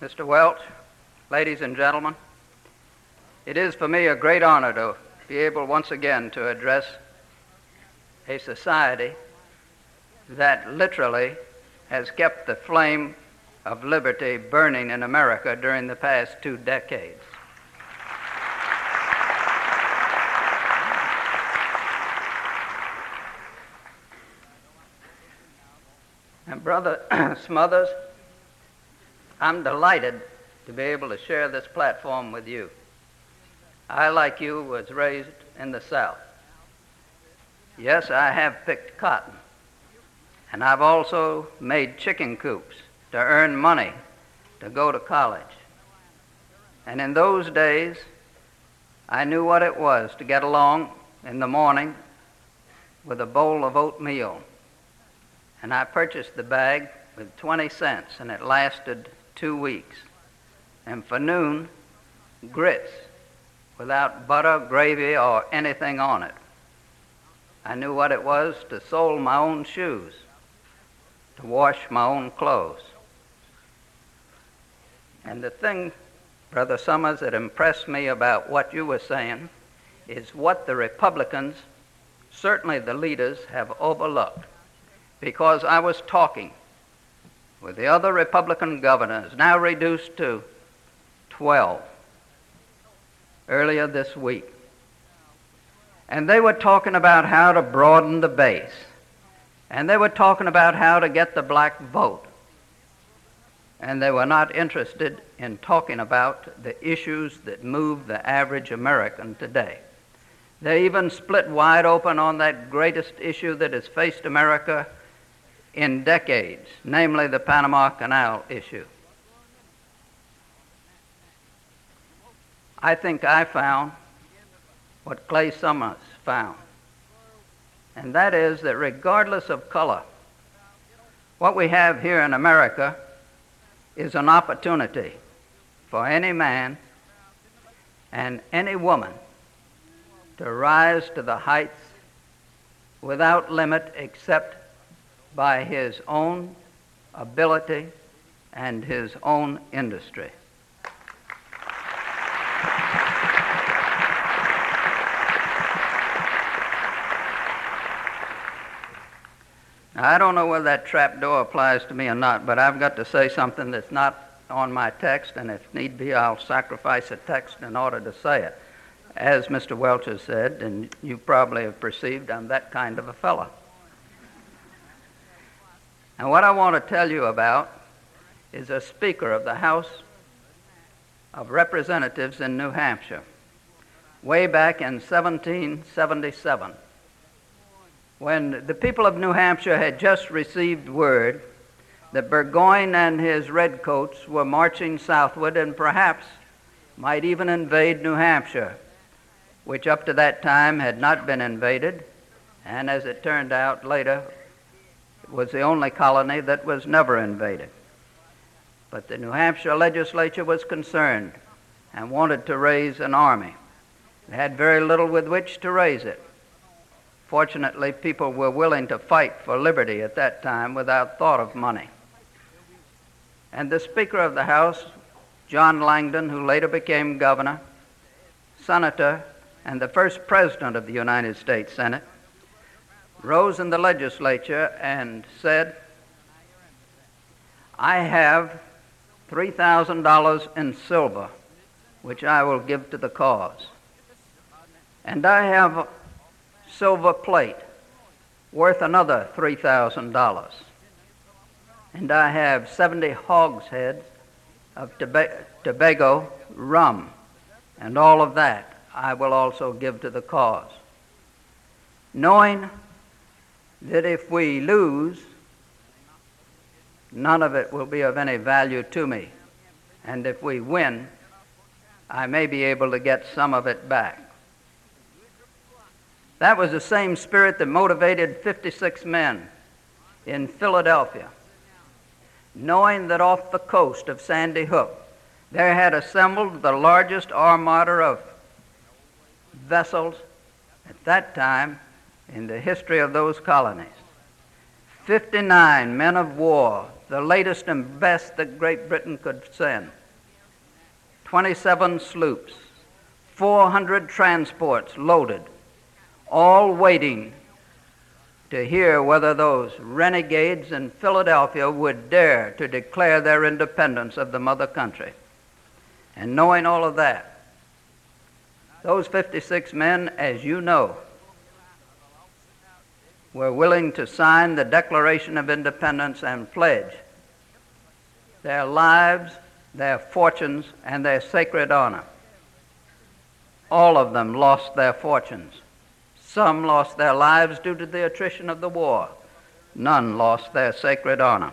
Mr. Welch, ladies and gentlemen, it is for me a great honor to be able once again to address a society that literally has kept the flame of liberty burning in America during the past two decades. And Brother Smothers, I'm delighted to be able to share this platform with you. I, like you, was raised in the South. Yes, I have picked cotton, and I've also made chicken coops to earn money to go to college. And in those days, I knew what it was to get along in the morning with a bowl of oatmeal. And I purchased the bag with 20 cents, and it lasted two weeks. And for noon, grits without butter, gravy, or anything on it. I knew what it was to sole my own shoes, to wash my own clothes. And the thing, Brother Smothers, that impressed me about what you were saying is what the Republicans, certainly the leaders, have overlooked. Because I was talking with the other Republican governors, now reduced to 12, earlier this week. And they were talking about how to broaden the base. And they were talking about how to get the black vote and they were not interested in talking about the issues that move the average American today. They even split wide open on that greatest issue that has faced America in decades, namely the Panama Canal issue. I think I found what Clay Smothers found, and that is that regardless of color, what we have here in America is an opportunity for any man and any woman to rise to the heights without limit except by his own ability and his own industry. I don't know whether that trap door applies to me or not, but I've got to say something that's not on my text, and if need be, I'll sacrifice a text in order to say it. As Mr. Welch has said, and you probably have perceived, I'm that kind of a fellow. And what I want to tell you about is a Speaker of the House of Representatives in New Hampshire, way back in 1777 when the people of New Hampshire had just received word that Burgoyne and his redcoats were marching southward and perhaps might even invade New Hampshire, which up to that time had not been invaded, and as it turned out later, was the only colony that was never invaded. But the New Hampshire legislature was concerned and wanted to raise an army. They had very little with which to raise it. Fortunately, people were willing to fight for liberty at that time without thought of money. And the Speaker of the House, John Langdon, who later became governor, senator, and the first president of the United States Senate, rose in the legislature and said, I have $3,000 in silver, which I will give to the cause. And I have silver plate worth another $3,000. And I have 70 hogsheads of Tobago rum, and all of that I will also give to the cause. Knowing that if we lose, none of it will be of any value to me. And if we win, I may be able to get some of it back. That was the same spirit that motivated 56 men in Philadelphia, knowing that off the coast of Sandy Hook there had assembled the largest armada of vessels at that time in the history of those colonies. 59 men of war, the latest and best that Great Britain could send, 27 sloops, 400 transports loaded, all waiting to hear whether those renegades in Philadelphia would dare to declare their independence of the mother country. And knowing all of that, those 56 men, as you know, were willing to sign the Declaration of Independence and pledge their lives, their fortunes, and their sacred honor. All of them lost their fortunes. Some lost their lives due to the attrition of the war. None lost their sacred honor.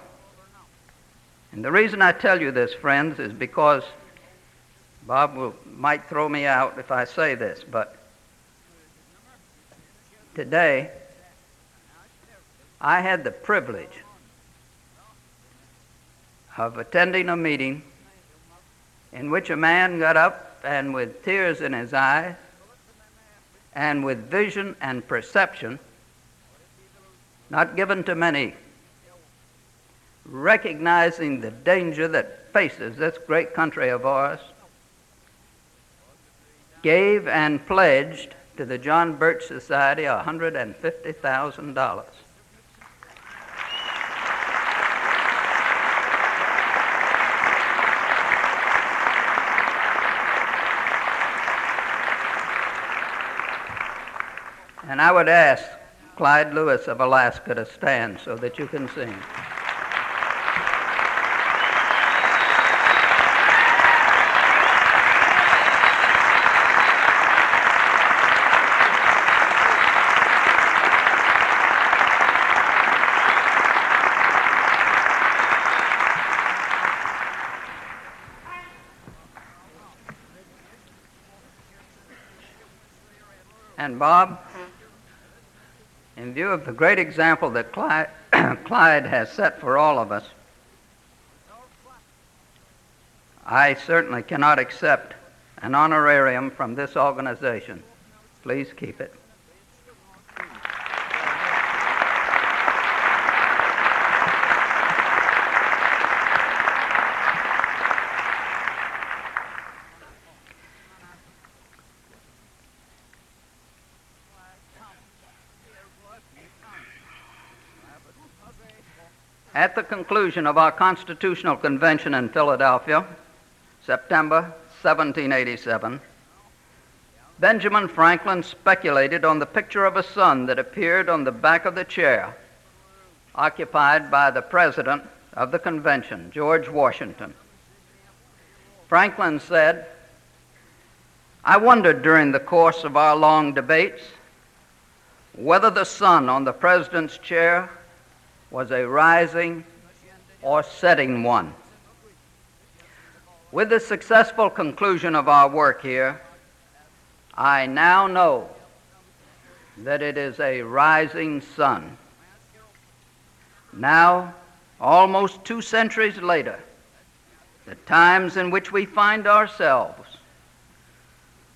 And the reason I tell you this, friends, is because Bob will, might throw me out if I say this, but today I had the privilege of attending a meeting in which a man got up and with tears in his eyes and with vision and perception not given to many, recognizing the danger that faces this great country of ours, gave and pledged to the John Birch Society $150,000. And I would ask Clyde Lewis of Alaska to stand so that you can sing. And Bob, view of the great example that Clyde, Clyde has set for all of us, I certainly cannot accept an honorarium from this organization. Please keep it. The conclusion of our Constitutional Convention in Philadelphia, September 1787, Benjamin Franklin speculated on the picture of a sun that appeared on the back of the chair occupied by the President of the Convention, George Washington. Franklin said, I wondered during the course of our long debates whether the sun on the President's chair was a rising or setting one. With the successful conclusion of our work here, I now know that it is a rising sun. Now, almost two centuries later, the times in which we find ourselves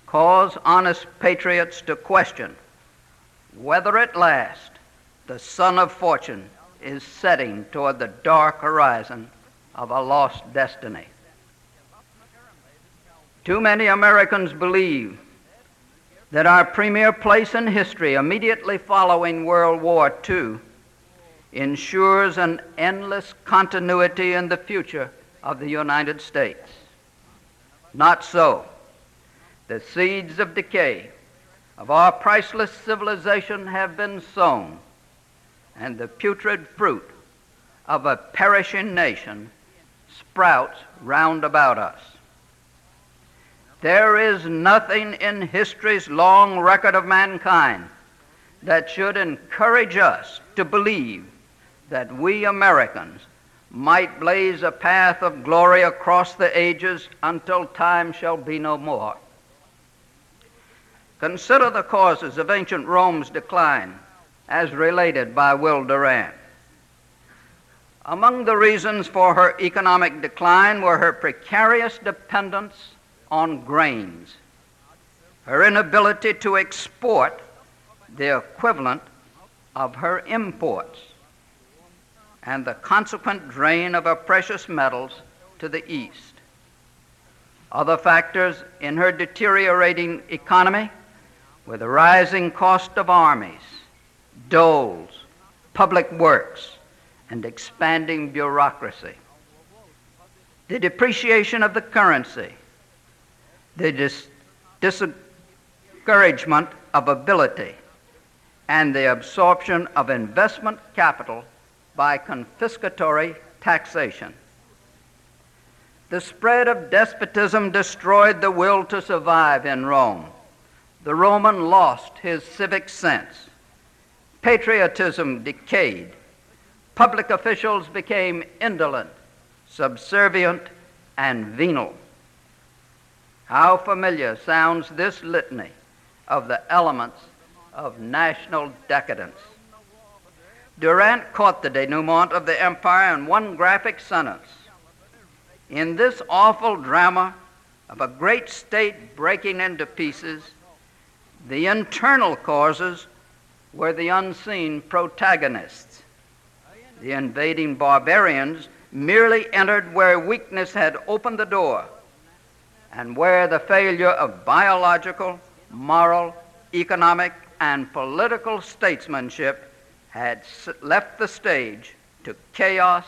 cause honest patriots to question whether at last the sun of fortune is setting toward the dark horizon of a lost destiny. Too many Americans believe that our premier place in history immediately following World War II ensures an endless continuity in the future of the United States. Not so. The seeds of decay of our priceless civilization have been sown and the putrid fruit of a perishing nation sprouts round about us. There is nothing in history's long record of mankind that should encourage us to believe that we Americans might blaze a path of glory across the ages until time shall be no more. Consider the causes of ancient Rome's decline as related by Will Durant. Among the reasons for her economic decline were her precarious dependence on grains, her inability to export the equivalent of her imports, and the consequent drain of her precious metals to the east. Other factors in her deteriorating economy were the rising cost of armies, doles, public works, and expanding bureaucracy. The depreciation of the currency, the dis- discouragement of ability, and the absorption of investment capital by confiscatory taxation. The spread of despotism destroyed the will to survive in Rome. The Roman lost his civic sense. Patriotism decayed. Public officials became indolent, subservient, and venal. How familiar sounds this litany of the elements of national decadence. Durant caught the denouement of the empire in one graphic sentence. In this awful drama of a great state breaking into pieces, the internal causes were the unseen protagonists. The invading barbarians merely entered where weakness had opened the door and where the failure of biological, moral, economic, and political statesmanship had left the stage to chaos,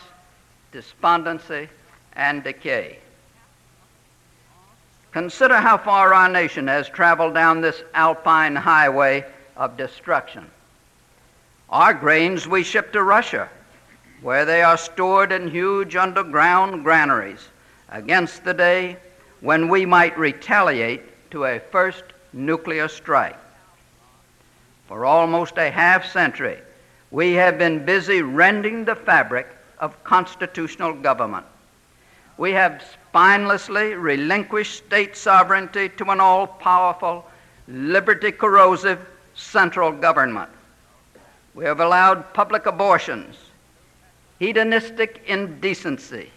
despondency, and decay. Consider how far our nation has traveled down this alpine highway of destruction. Our grains we ship to Russia, where they are stored in huge underground granaries against the day when we might retaliate to a first nuclear strike. For almost a half century, we have been busy rending the fabric of constitutional government. We have spinelessly relinquished state sovereignty to an all powerful, liberty corrosive central government. We have allowed public abortions, hedonistic indecency,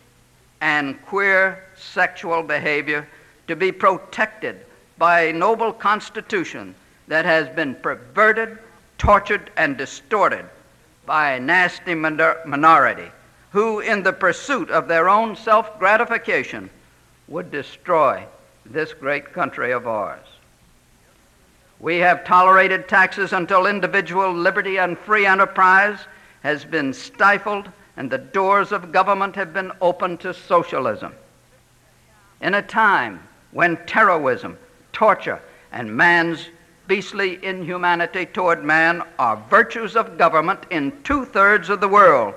and queer sexual behavior to be protected by a noble constitution that has been perverted, tortured, and distorted by a nasty minority who, in the pursuit of their own self gratification, would destroy this great country of ours. We have tolerated taxes until individual liberty and free enterprise has been stifled and the doors of government have been opened to socialism. In a time when terrorism, torture, and man's beastly inhumanity toward man are virtues of government in two thirds of the world,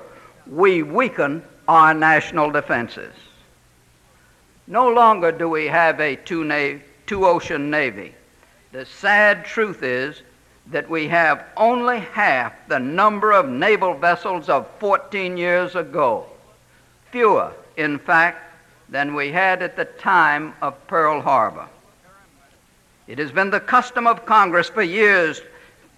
we weaken our national defenses. No longer do we have a two, na- two ocean navy. The sad truth is that we have only half the number of naval vessels of 14 years ago. Fewer, in fact, than we had at the time of Pearl Harbor. It has been the custom of Congress for years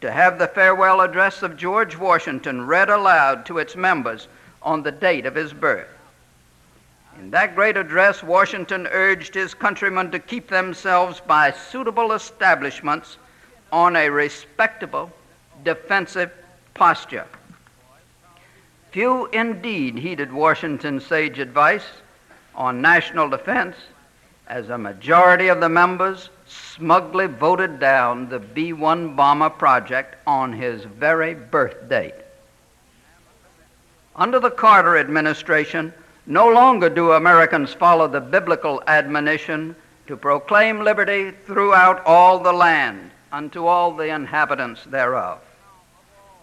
to have the farewell address of George Washington read aloud to its members on the date of his birth. In that great address, Washington urged his countrymen to keep themselves by suitable establishments on a respectable defensive posture. Few indeed heeded Washington's sage advice on national defense, as a majority of the members smugly voted down the B 1 bomber project on his very birth date. Under the Carter administration, no longer do Americans follow the biblical admonition to proclaim liberty throughout all the land unto all the inhabitants thereof.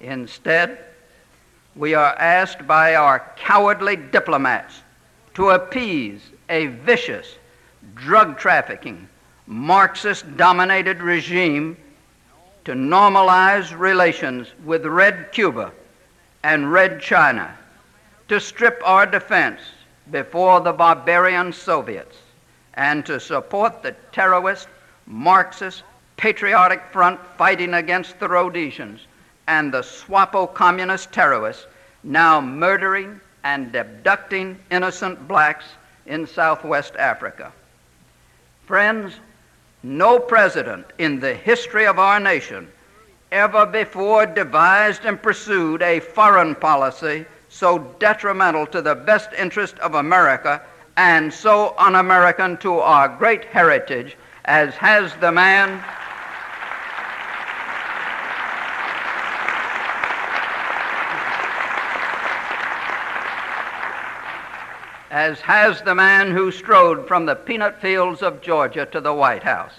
Instead, we are asked by our cowardly diplomats to appease a vicious, drug trafficking, Marxist dominated regime to normalize relations with Red Cuba and Red China, to strip our defense before the barbarian Soviets, and to support the terrorist, Marxist, patriotic front fighting against the Rhodesians and the SWAPO communist terrorists now murdering and abducting innocent blacks in southwest Africa. Friends, no president in the history of our nation ever before devised and pursued a foreign policy so detrimental to the best interest of America and so un American to our great heritage as has the man. as has the man who strode from the peanut fields of Georgia to the White House.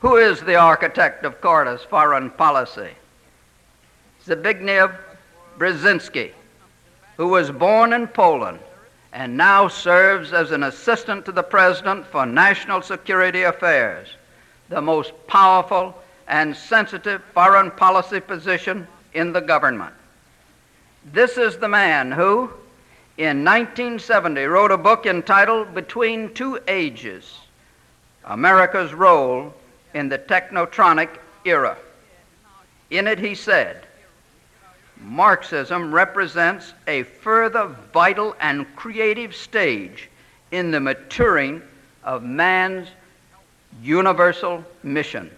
Who is the architect of Carter's foreign policy? Zbigniew Brzezinski, who was born in Poland and now serves as an assistant to the President for National Security Affairs, the most powerful and sensitive foreign policy position in the government. This is the man who, in 1970, wrote a book entitled Between Two Ages America's Role in the Technotronic Era. In it, he said, Marxism represents a further vital and creative stage in the maturing of man's universal mission.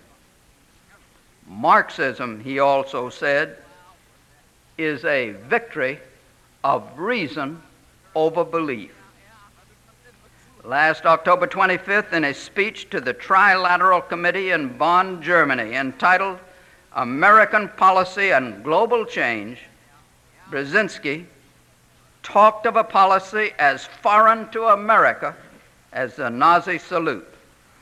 Marxism, he also said, is a victory of reason over belief. Last October 25th, in a speech to the Trilateral Committee in Bonn, Germany, entitled American Policy and Global Change, Brzezinski talked of a policy as foreign to America as the Nazi salute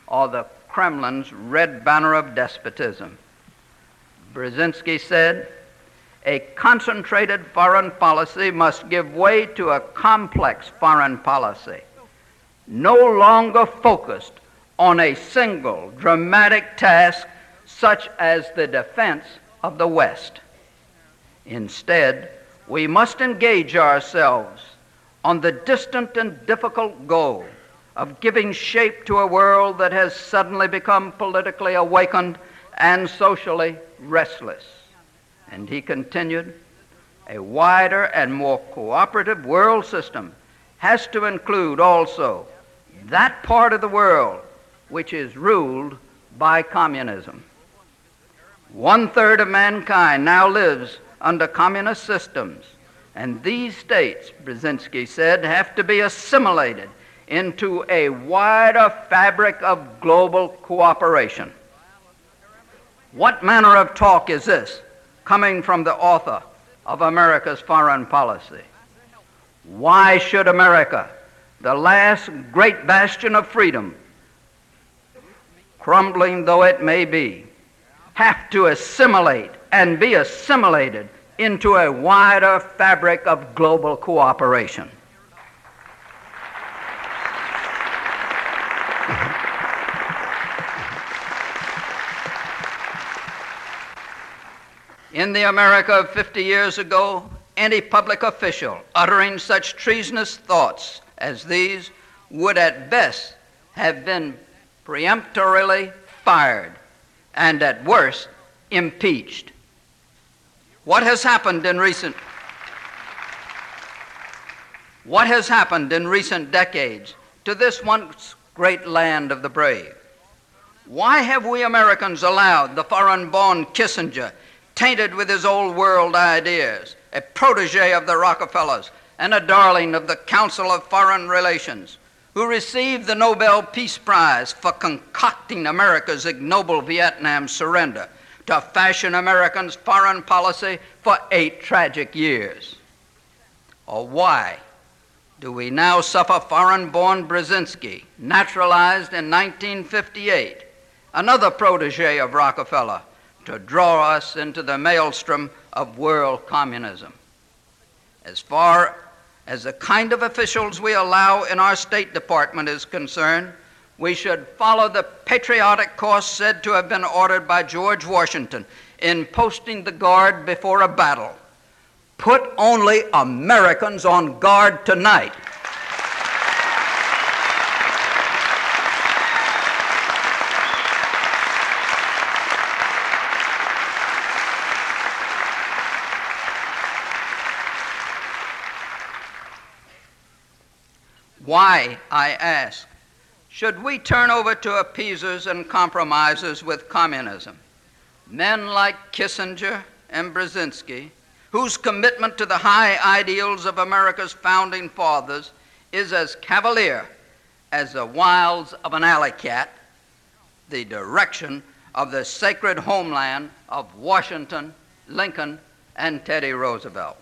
or the Kremlin's red banner of despotism. Brzezinski said, a concentrated foreign policy must give way to a complex foreign policy, no longer focused on a single dramatic task such as the defense of the West. Instead, we must engage ourselves on the distant and difficult goal of giving shape to a world that has suddenly become politically awakened and socially restless. And he continued, a wider and more cooperative world system has to include also that part of the world which is ruled by communism. One third of mankind now lives under communist systems, and these states, Brzezinski said, have to be assimilated into a wider fabric of global cooperation. What manner of talk is this? coming from the author of America's foreign policy. Why should America, the last great bastion of freedom, crumbling though it may be, have to assimilate and be assimilated into a wider fabric of global cooperation? In the America of 50 years ago, any public official uttering such treasonous thoughts as these would at best have been peremptorily fired and at worst impeached. What has happened in recent what has happened in recent decades to this once great land of the brave? Why have we Americans allowed the foreign born Kissinger tainted with his old world ideas, a protege of the Rockefellers, and a darling of the Council of Foreign Relations, who received the Nobel Peace Prize for concocting America's ignoble Vietnam surrender to fashion Americans' foreign policy for eight tragic years? Or why do we now suffer foreign born Brzezinski, naturalized in 1958, another protege of Rockefeller? to draw us into the maelstrom of world communism. As far as the kind of officials we allow in our State Department is concerned, we should follow the patriotic course said to have been ordered by George Washington in posting the guard before a battle. Put only Americans on guard tonight. Why, I ask, should we turn over to appeasers and compromisers with communism? Men like Kissinger and Brzezinski, whose commitment to the high ideals of America's founding fathers is as cavalier as the wiles of an alley cat, the direction of the sacred homeland of Washington, Lincoln, and Teddy Roosevelt.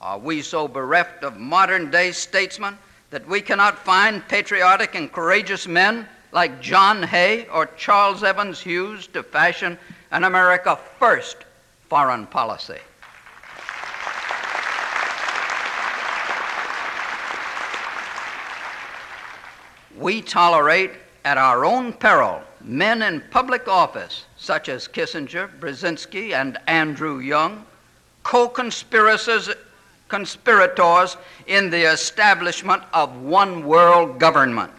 Are we so bereft of modern day statesmen that we cannot find patriotic and courageous men like John Hay or Charles Evans Hughes to fashion an America first foreign policy? we tolerate at our own peril men in public office such as Kissinger, Brzezinski, and Andrew Young, co-conspirators conspirators in the establishment of one world government.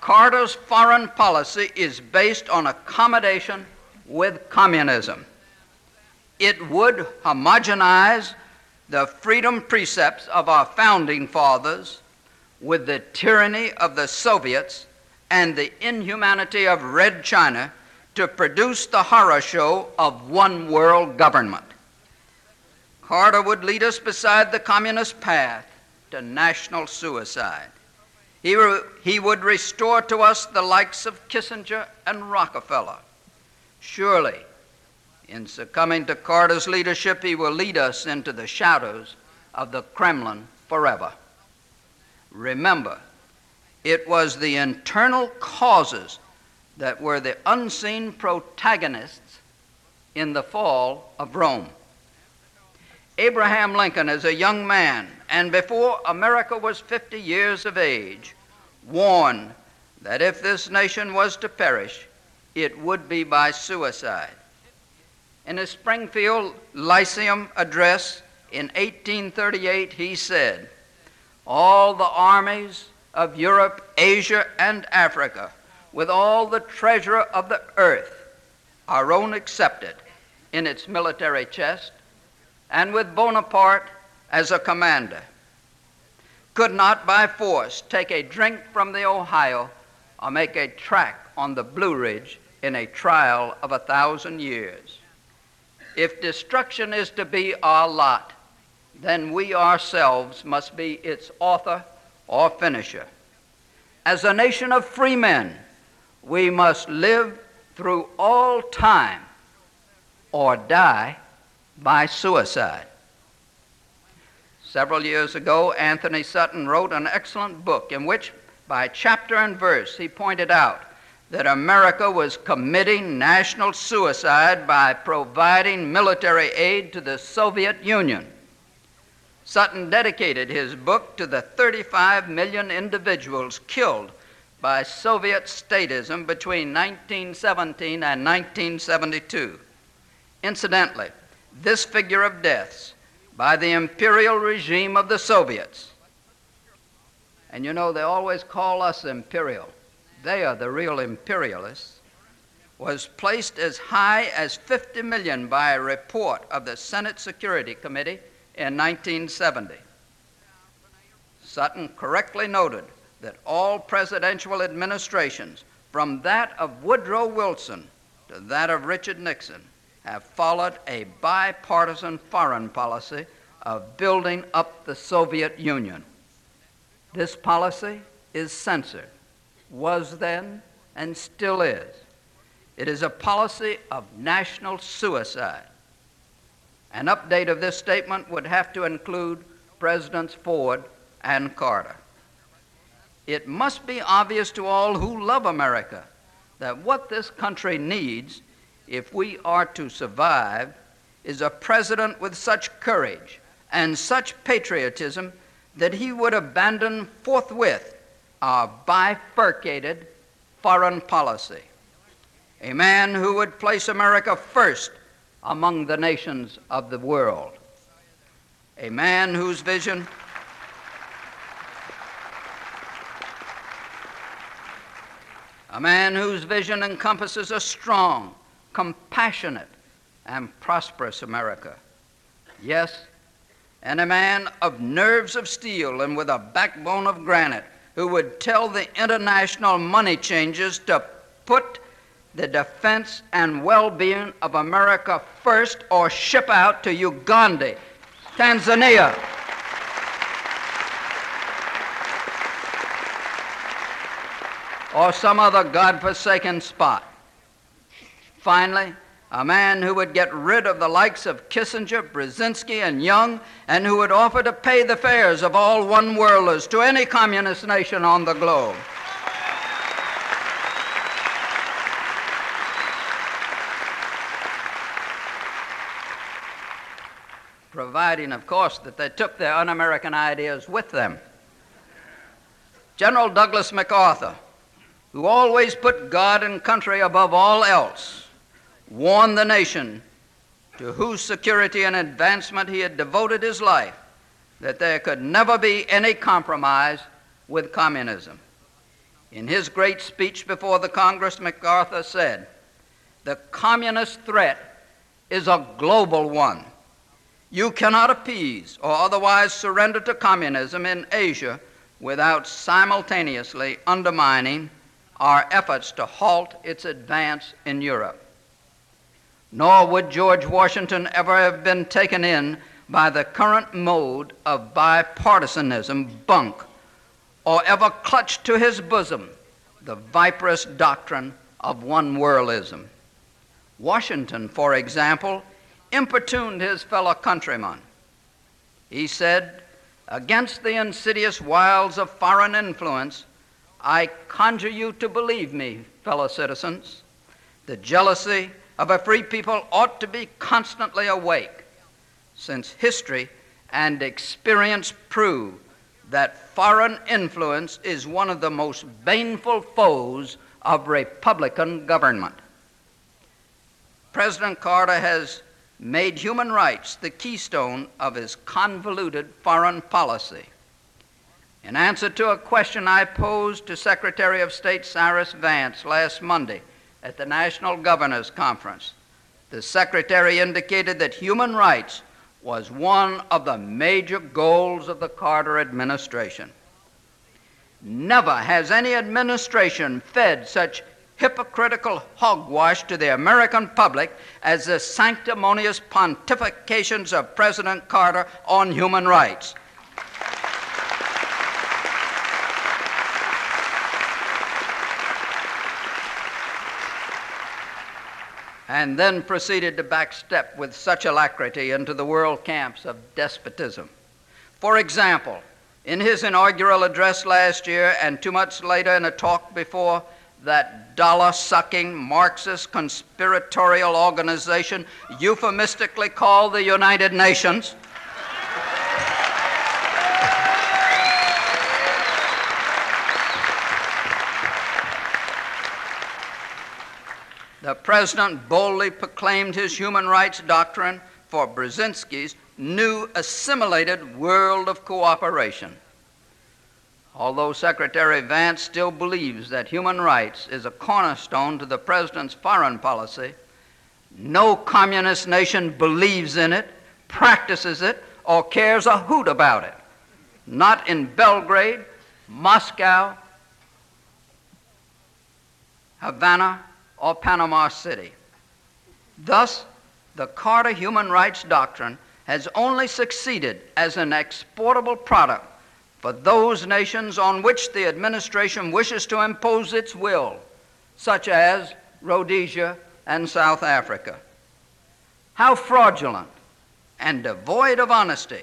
Carter's foreign policy is based on accommodation with communism. It would homogenize the freedom precepts of our founding fathers with the tyranny of the Soviets and the inhumanity of Red China to produce the horror show of one world government. Carter would lead us beside the communist path to national suicide. He, re- he would restore to us the likes of Kissinger and Rockefeller. Surely, in succumbing to Carter's leadership, he will lead us into the shadows of the Kremlin forever. Remember, it was the internal causes that were the unseen protagonists in the fall of Rome. Abraham Lincoln, as a young man, and before America was 50 years of age, warned that if this nation was to perish, it would be by suicide. In his Springfield Lyceum address in 1838, he said, All the armies of Europe, Asia, and Africa, with all the treasure of the earth, our own excepted, in its military chest, and with Bonaparte as a commander, could not by force take a drink from the Ohio or make a track on the Blue Ridge in a trial of a thousand years. If destruction is to be our lot, then we ourselves must be its author or finisher. As a nation of free men, we must live through all time or die by suicide. Several years ago, Anthony Sutton wrote an excellent book in which, by chapter and verse, he pointed out that America was committing national suicide by providing military aid to the Soviet Union. Sutton dedicated his book to the 35 million individuals killed by Soviet statism between 1917 and 1972. Incidentally, this figure of deaths by the imperial regime of the Soviets, and you know they always call us imperial they are the real imperialists, was placed as high as 50 million by a report of the Senate Security Committee in 1970. Sutton correctly noted that all presidential administrations, from that of Woodrow Wilson to that of Richard Nixon, have followed a bipartisan foreign policy of building up the Soviet Union. This policy is censored was then, and still is. It is a policy of national suicide. An update of this statement would have to include Presidents Ford and Carter. It must be obvious to all who love America that what this country needs, if we are to survive, is a president with such courage and such patriotism that he would abandon forthwith our bifurcated foreign policy. A man who would place America first among the nations of the world. A man whose vision a man whose vision encompasses a strong, compassionate, and prosperous America. Yes, and a man of nerves of steel and with a backbone of granite who would tell the international money changers to put the defense and well being of America first or ship out to Uganda, Tanzania, or some other God-forsaken spot. Finally, a man who would get rid of the likes of Kissinger, Brzezinski, and Young, and who would offer to pay the fares of all one worlders to any communist nation on the globe. Providing, of course, that they took their un American ideas with them. General Douglas MacArthur, who always put God and country above all else, warned the nation to whose security and advancement he had devoted his life that there could never be any compromise with communism. In his great speech before the Congress, MacArthur said, The communist threat is a global one. You cannot appease or otherwise surrender to communism in Asia without simultaneously undermining our efforts to halt its advance in Europe. Nor would George Washington ever have been taken in by the current mode of bipartisanism bunk, or ever clutched to his bosom the viperous doctrine of one worldism. Washington, for example, importuned his fellow countrymen. He said, Against the insidious wiles of foreign influence, I conjure you to believe me, fellow citizens. The jealousy of a free people ought to be constantly awake, since history and experience prove that foreign influence is one of the most baneful foes of Republican government. President Carter has made human rights the keystone of his convoluted foreign policy. In answer to a question I posed to Secretary of State Cyrus Vance last Monday at the National Governors Conference, the Secretary indicated that human rights was one of the major goals of the Carter administration. Never has any administration fed such hypocritical hogwash to the American public as the sanctimonious pontifications of President Carter on human rights. And then proceeded to backstep with such alacrity into the world camps of despotism. For example, in his inaugural address last year and two months later in a talk before that dollar sucking Marxist conspiratorial organization euphemistically called the United Nations. The president boldly proclaimed his human rights doctrine for Brzezinski's new assimilated world of cooperation. Although Secretary Vance still believes that human rights is a cornerstone to the president's foreign policy, no communist nation believes in it, practices it, or cares a hoot about it. Not in Belgrade, Moscow, Havana, or Panama City. Thus, the Carter human rights doctrine has only succeeded as an exportable product for those nations on which the administration wishes to impose its will, such as Rhodesia and South Africa. How fraudulent and devoid of honesty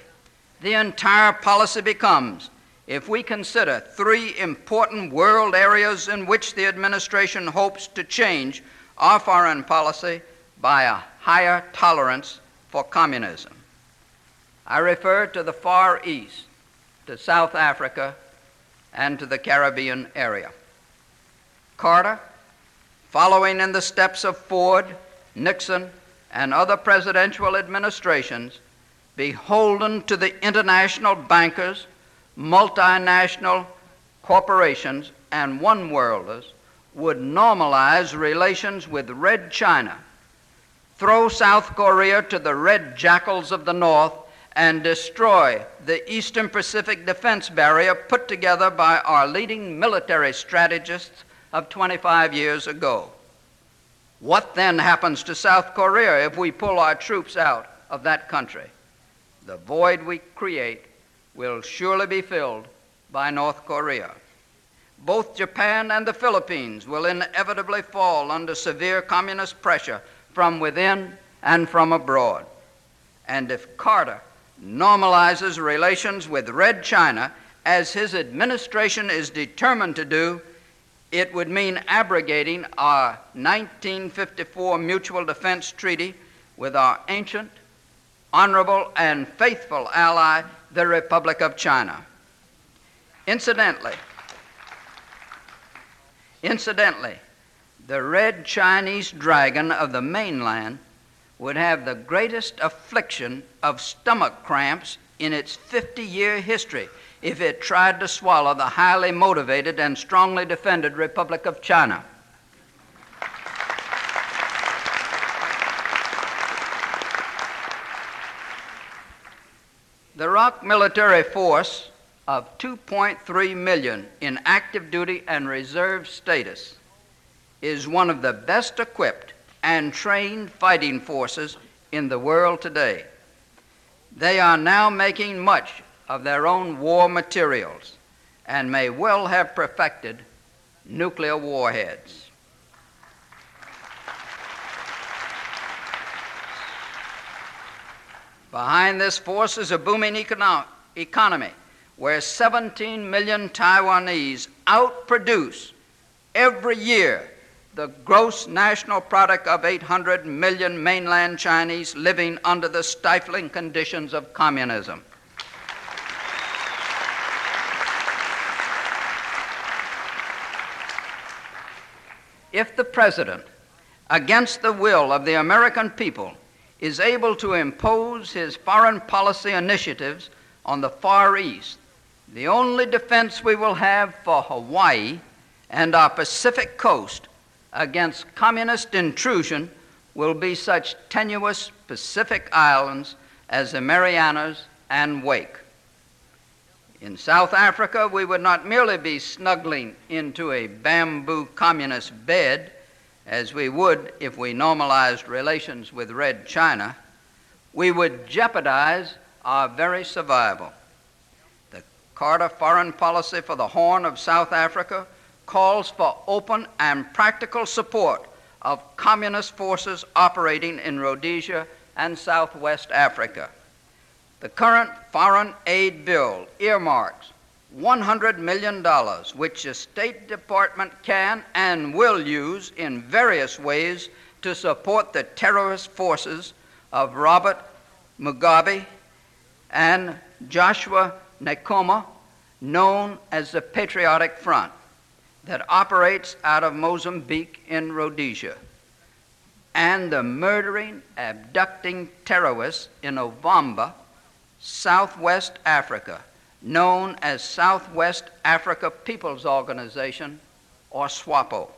the entire policy becomes if we consider three important world areas in which the administration hopes to change our foreign policy by a higher tolerance for communism. I refer to the Far East, to South Africa, and to the Caribbean area. Carter, following in the steps of Ford, Nixon, and other presidential administrations, beholden to the international bankers multinational corporations and one worlders would normalize relations with Red China, throw South Korea to the red jackals of the North, and destroy the Eastern Pacific defense barrier put together by our leading military strategists of 25 years ago. What then happens to South Korea if we pull our troops out of that country? The void we create will surely be filled by North Korea. Both Japan and the Philippines will inevitably fall under severe communist pressure from within and from abroad. And if Carter normalizes relations with Red China, as his administration is determined to do, it would mean abrogating our 1954 Mutual Defense Treaty with our ancient, honorable, and faithful ally, the Republic of China. Incidentally, incidentally, the red Chinese dragon of the mainland would have the greatest affliction of stomach cramps in its 50 year history if it tried to swallow the highly motivated and strongly defended Republic of China. The ROK military force of 2.3 million in active duty and reserve status is one of the best equipped and trained fighting forces in the world today. They are now making much of their own war materials and may well have perfected nuclear warheads. Behind this force is a booming econo- economy where 17 million Taiwanese outproduce every year the gross national product of 800 million mainland Chinese living under the stifling conditions of communism. if the president, against the will of the American people, is able to impose his foreign policy initiatives on the Far East, the only defense we will have for Hawaii and our Pacific coast against communist intrusion will be such tenuous Pacific islands as the Marianas and Wake. In South Africa, we would not merely be snuggling into a bamboo communist bed, as we would if we normalized relations with Red China, we would jeopardize our very survival. The Carter foreign policy for the Horn of South Africa calls for open and practical support of communist forces operating in Rhodesia and Southwest Africa. The current foreign aid bill earmarks $100 million, which the State Department can and will use in various ways to support the terrorist forces of Robert Mugabe and Joshua Nkomo, known as the Patriotic Front, that operates out of Mozambique in Rhodesia, and the murdering, abducting terrorists in Ovamba Southwest Africa, known as Southwest Africa People's Organization, or SWAPO.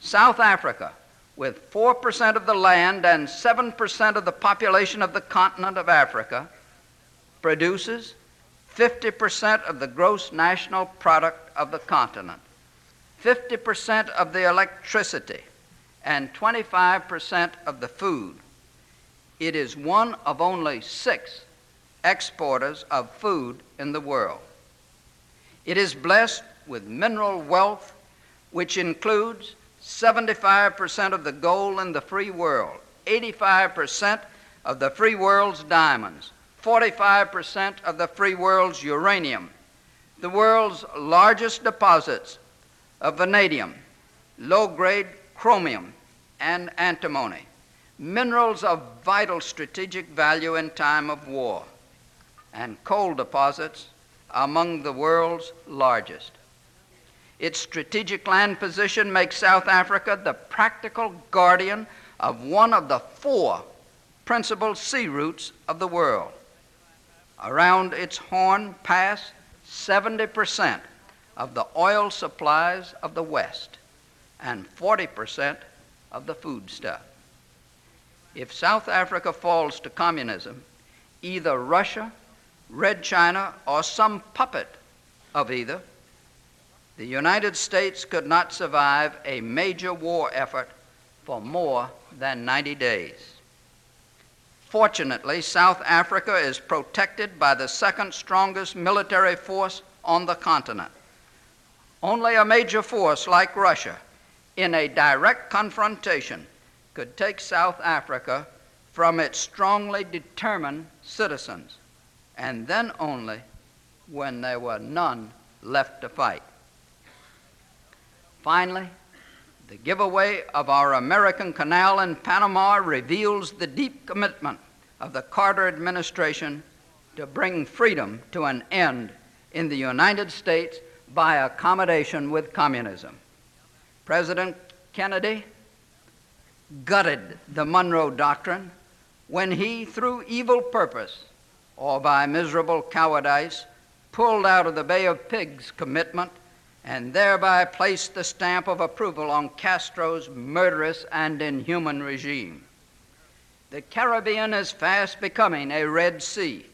South Africa, with 4% of the land and 7% of the population of the continent of Africa, produces 50% of the gross national product of the continent, 50% of the electricity, and 25% of the food. It is one of only six exporters of food in the world. It is blessed with mineral wealth, which includes 75% of the gold in the free world, 85% of the free world's diamonds, 45% of the free world's uranium, the world's largest deposits of vanadium, low grade chromium, and antimony, minerals of vital strategic value in time of war and coal deposits among the world's largest. Its strategic land position makes South Africa the practical guardian of one of the four principal sea routes of the world. Around its Horn pass 70% of the oil supplies of the West and 40% of the foodstuff. If South Africa falls to communism, either Russia Red China, or some puppet of either, the United States could not survive a major war effort for more than 90 days. Fortunately, South Africa is protected by the second strongest military force on the continent. Only a major force like Russia, in a direct confrontation, could take South Africa from its strongly determined citizens, and then only when there were none left to fight. Finally, the giveaway of our American Canal in Panama reveals the deep commitment of the Carter administration to bring freedom to an end in the United States by accommodation with communism. President Kennedy gutted the Monroe Doctrine when he, through evil purpose or by miserable cowardice, pulled out of the Bay of Pigs commitment and thereby placed the stamp of approval on Castro's murderous and inhuman regime. The Caribbean is fast becoming a Red Sea.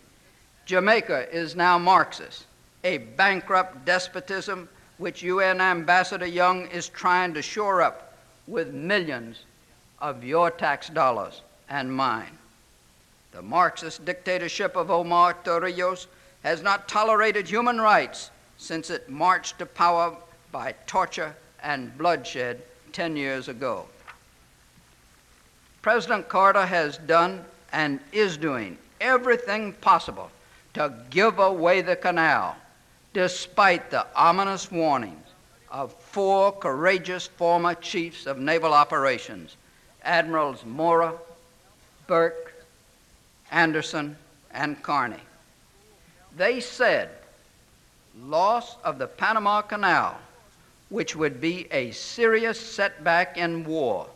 Jamaica is now Marxist a bankrupt despotism which UN Ambassador Young is trying to shore up with millions of your tax dollars and mine. The Marxist dictatorship of Omar Torrijos has not tolerated human rights since it marched to power by torture and bloodshed 10 years ago. President Carter has done and is doing everything possible to give away the canal despite the ominous warnings of four courageous former chiefs of naval operations Admirals Moorer, Burke, Anderson, and Carney. They said loss of the Panama Canal, which would be a serious setback in war,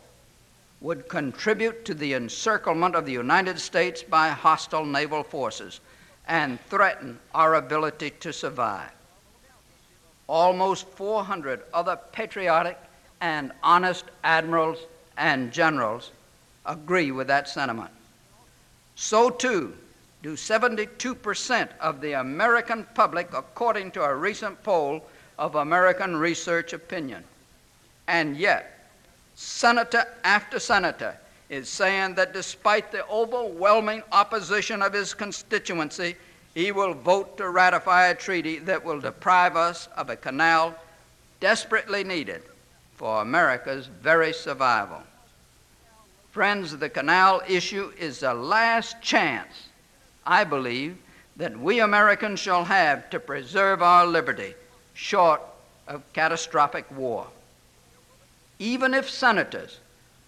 would contribute to the encirclement of the United States by hostile naval forces and threaten our ability to survive. Almost 400 other patriotic and honest admirals and generals agree with that sentiment. So, too, do 72% of the American public, according to a recent poll of American Research Opinion. And yet, senator after senator is saying that despite the overwhelming opposition of his constituency, he will vote to ratify a treaty that will deprive us of a canal desperately needed for America's very survival. Friends, the canal issue is the last chance, I believe, that we Americans shall have to preserve our liberty short of catastrophic war. Even if senators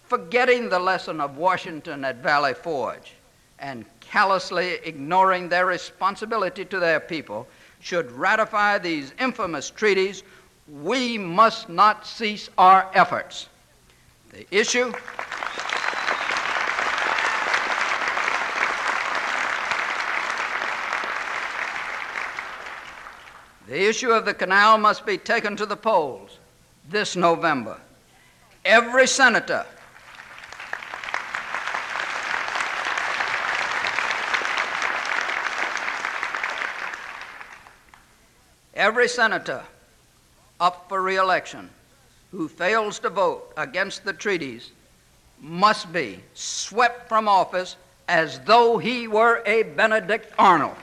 forgetting the lesson of Washington at Valley Forge and callously ignoring their responsibility to their people, should ratify these infamous treaties, we must not cease our efforts. The issue. The issue of the canal must be taken to the polls this November. Every senator Every senator up for reelection who fails to vote against the treaties must be swept from office as though he were a Benedict Arnold.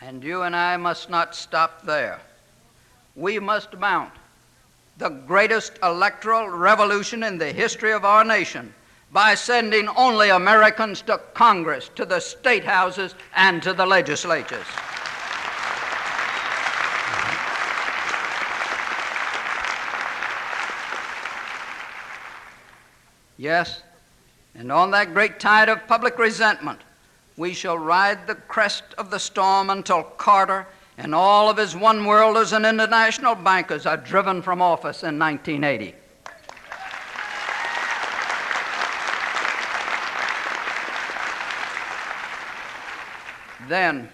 And you and I must not stop there. We must mount the greatest electoral revolution in the history of our nation by sending only Americans to Congress, to the state houses, and to the legislatures. Yes, and on that great tide of public resentment, we shall ride the crest of the storm until Carter and all of his one worlders and international bankers are driven from office in 1980. Then,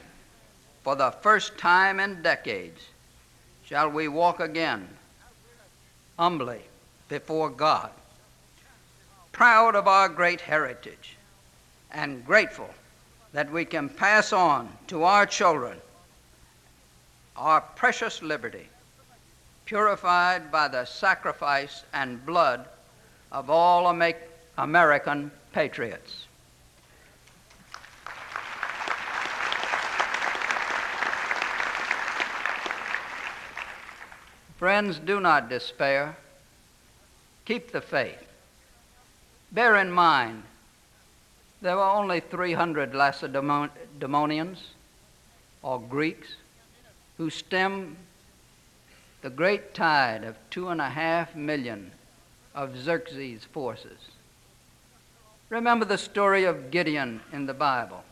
for the first time in decades, shall we walk again humbly before God. proud of our great heritage and grateful that we can pass on to our children our precious liberty, purified by the sacrifice and blood of all American patriots. Friends, do not despair. Keep the faith. Bear in mind, there were only 300 Lacedaemonians or Greeks who stemmed the great tide of two and a half million of Xerxes' forces. Remember the story of Gideon in the Bible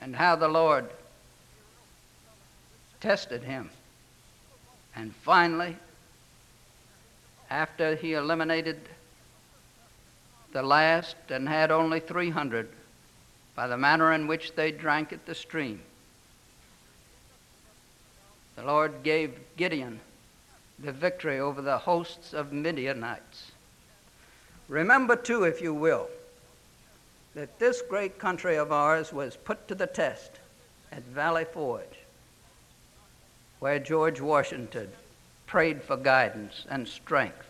and how the Lord tested him. And finally, after he eliminated the last and had only 300 by the manner in which they drank at the stream, the Lord gave Gideon the victory over the hosts of Midianites. Remember, too, if you will, that this great country of ours was put to the test at Valley Forge, where George Washington prayed for guidance and strength.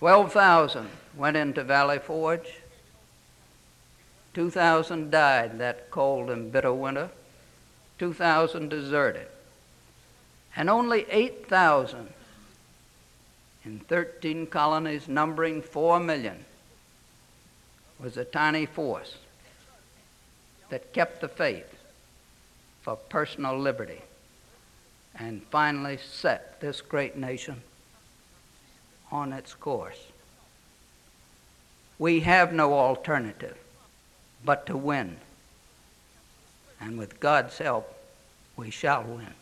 12,000 went into Valley Forge. 2,000 died that cold and bitter winter. 2,000 deserted and only 8,000 in 13 colonies numbering 4 million was a tiny force that kept the faith for personal liberty and finally set this great nation on its course. We have no alternative but to win. And with God's help, we shall win.